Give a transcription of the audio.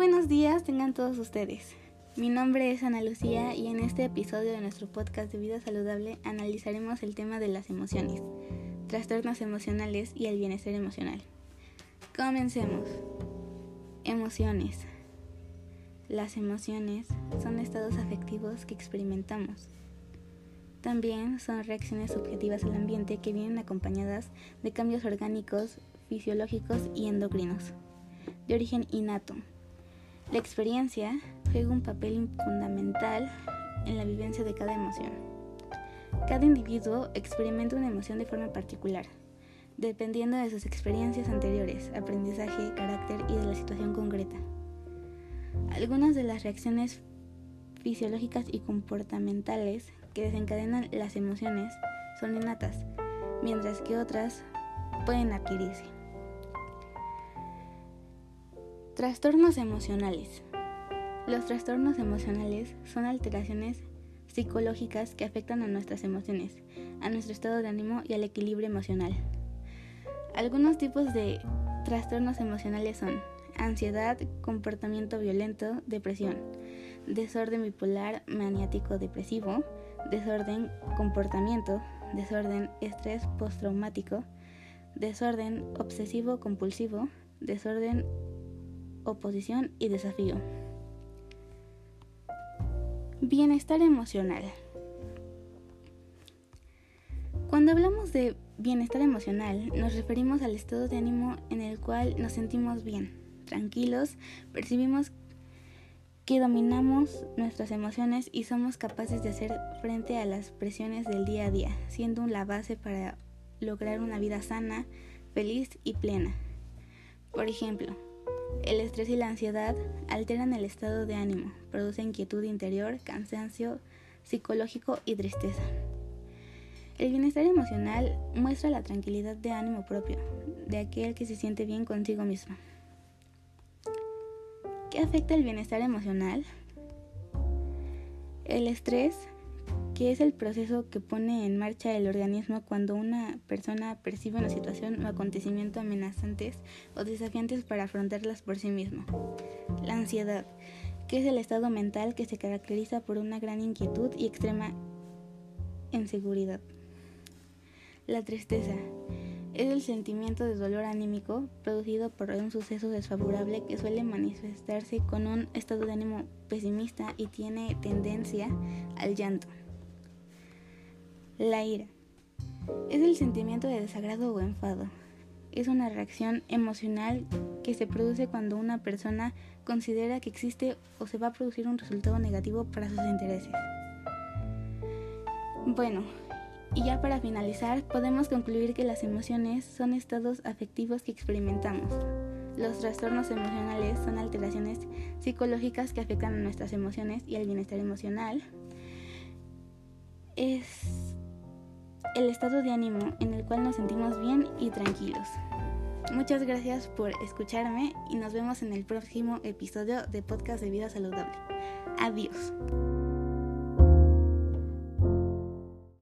buenos días tengan todos ustedes. Mi nombre es Ana Lucía y en este episodio de nuestro podcast de vida saludable analizaremos el tema de las emociones, trastornos emocionales y el bienestar emocional. Comencemos. Emociones. Las emociones son estados afectivos que experimentamos. También son reacciones subjetivas al ambiente que vienen acompañadas de cambios orgánicos, fisiológicos y endocrinos, de origen innato. La experiencia juega un papel fundamental en la vivencia de cada emoción. Cada individuo experimenta una emoción de forma particular, dependiendo de sus experiencias anteriores, aprendizaje, carácter y de la situación concreta. Algunas de las reacciones fisiológicas y comportamentales que desencadenan las emociones son innatas, mientras que otras pueden adquirirse. Trastornos emocionales. Los trastornos emocionales son alteraciones psicológicas que afectan a nuestras emociones, a nuestro estado de ánimo y al equilibrio emocional. Algunos tipos de trastornos emocionales son ansiedad, comportamiento violento, depresión, desorden bipolar, maniático depresivo, desorden comportamiento, desorden estrés postraumático, desorden obsesivo compulsivo, desorden oposición y desafío. Bienestar emocional. Cuando hablamos de bienestar emocional, nos referimos al estado de ánimo en el cual nos sentimos bien, tranquilos, percibimos que dominamos nuestras emociones y somos capaces de hacer frente a las presiones del día a día, siendo la base para lograr una vida sana, feliz y plena. Por ejemplo, el estrés y la ansiedad alteran el estado de ánimo, producen inquietud interior, cansancio psicológico y tristeza. El bienestar emocional muestra la tranquilidad de ánimo propio, de aquel que se siente bien consigo mismo. ¿Qué afecta el bienestar emocional? El estrés, que es el proceso que pone en marcha el organismo cuando una persona percibe una situación o acontecimiento amenazantes o desafiantes para afrontarlas por sí mismo. La ansiedad, que es el estado mental que se caracteriza por una gran inquietud y extrema inseguridad. La tristeza, es el sentimiento de dolor anímico producido por un suceso desfavorable que suele manifestarse con un estado de ánimo pesimista y tiene tendencia al llanto. La ira es el sentimiento de desagrado o enfado. Es una reacción emocional que se produce cuando una persona considera que existe o se va a producir un resultado negativo para sus intereses. Bueno, y ya para finalizar, podemos concluir que las emociones son estados afectivos que experimentamos. Los trastornos emocionales son alteraciones psicológicas que afectan a nuestras emociones y al bienestar emocional. Es el estado de ánimo en el cual nos sentimos bien y tranquilos. Muchas gracias por escucharme y nos vemos en el próximo episodio de Podcast de Vida Saludable. Adiós.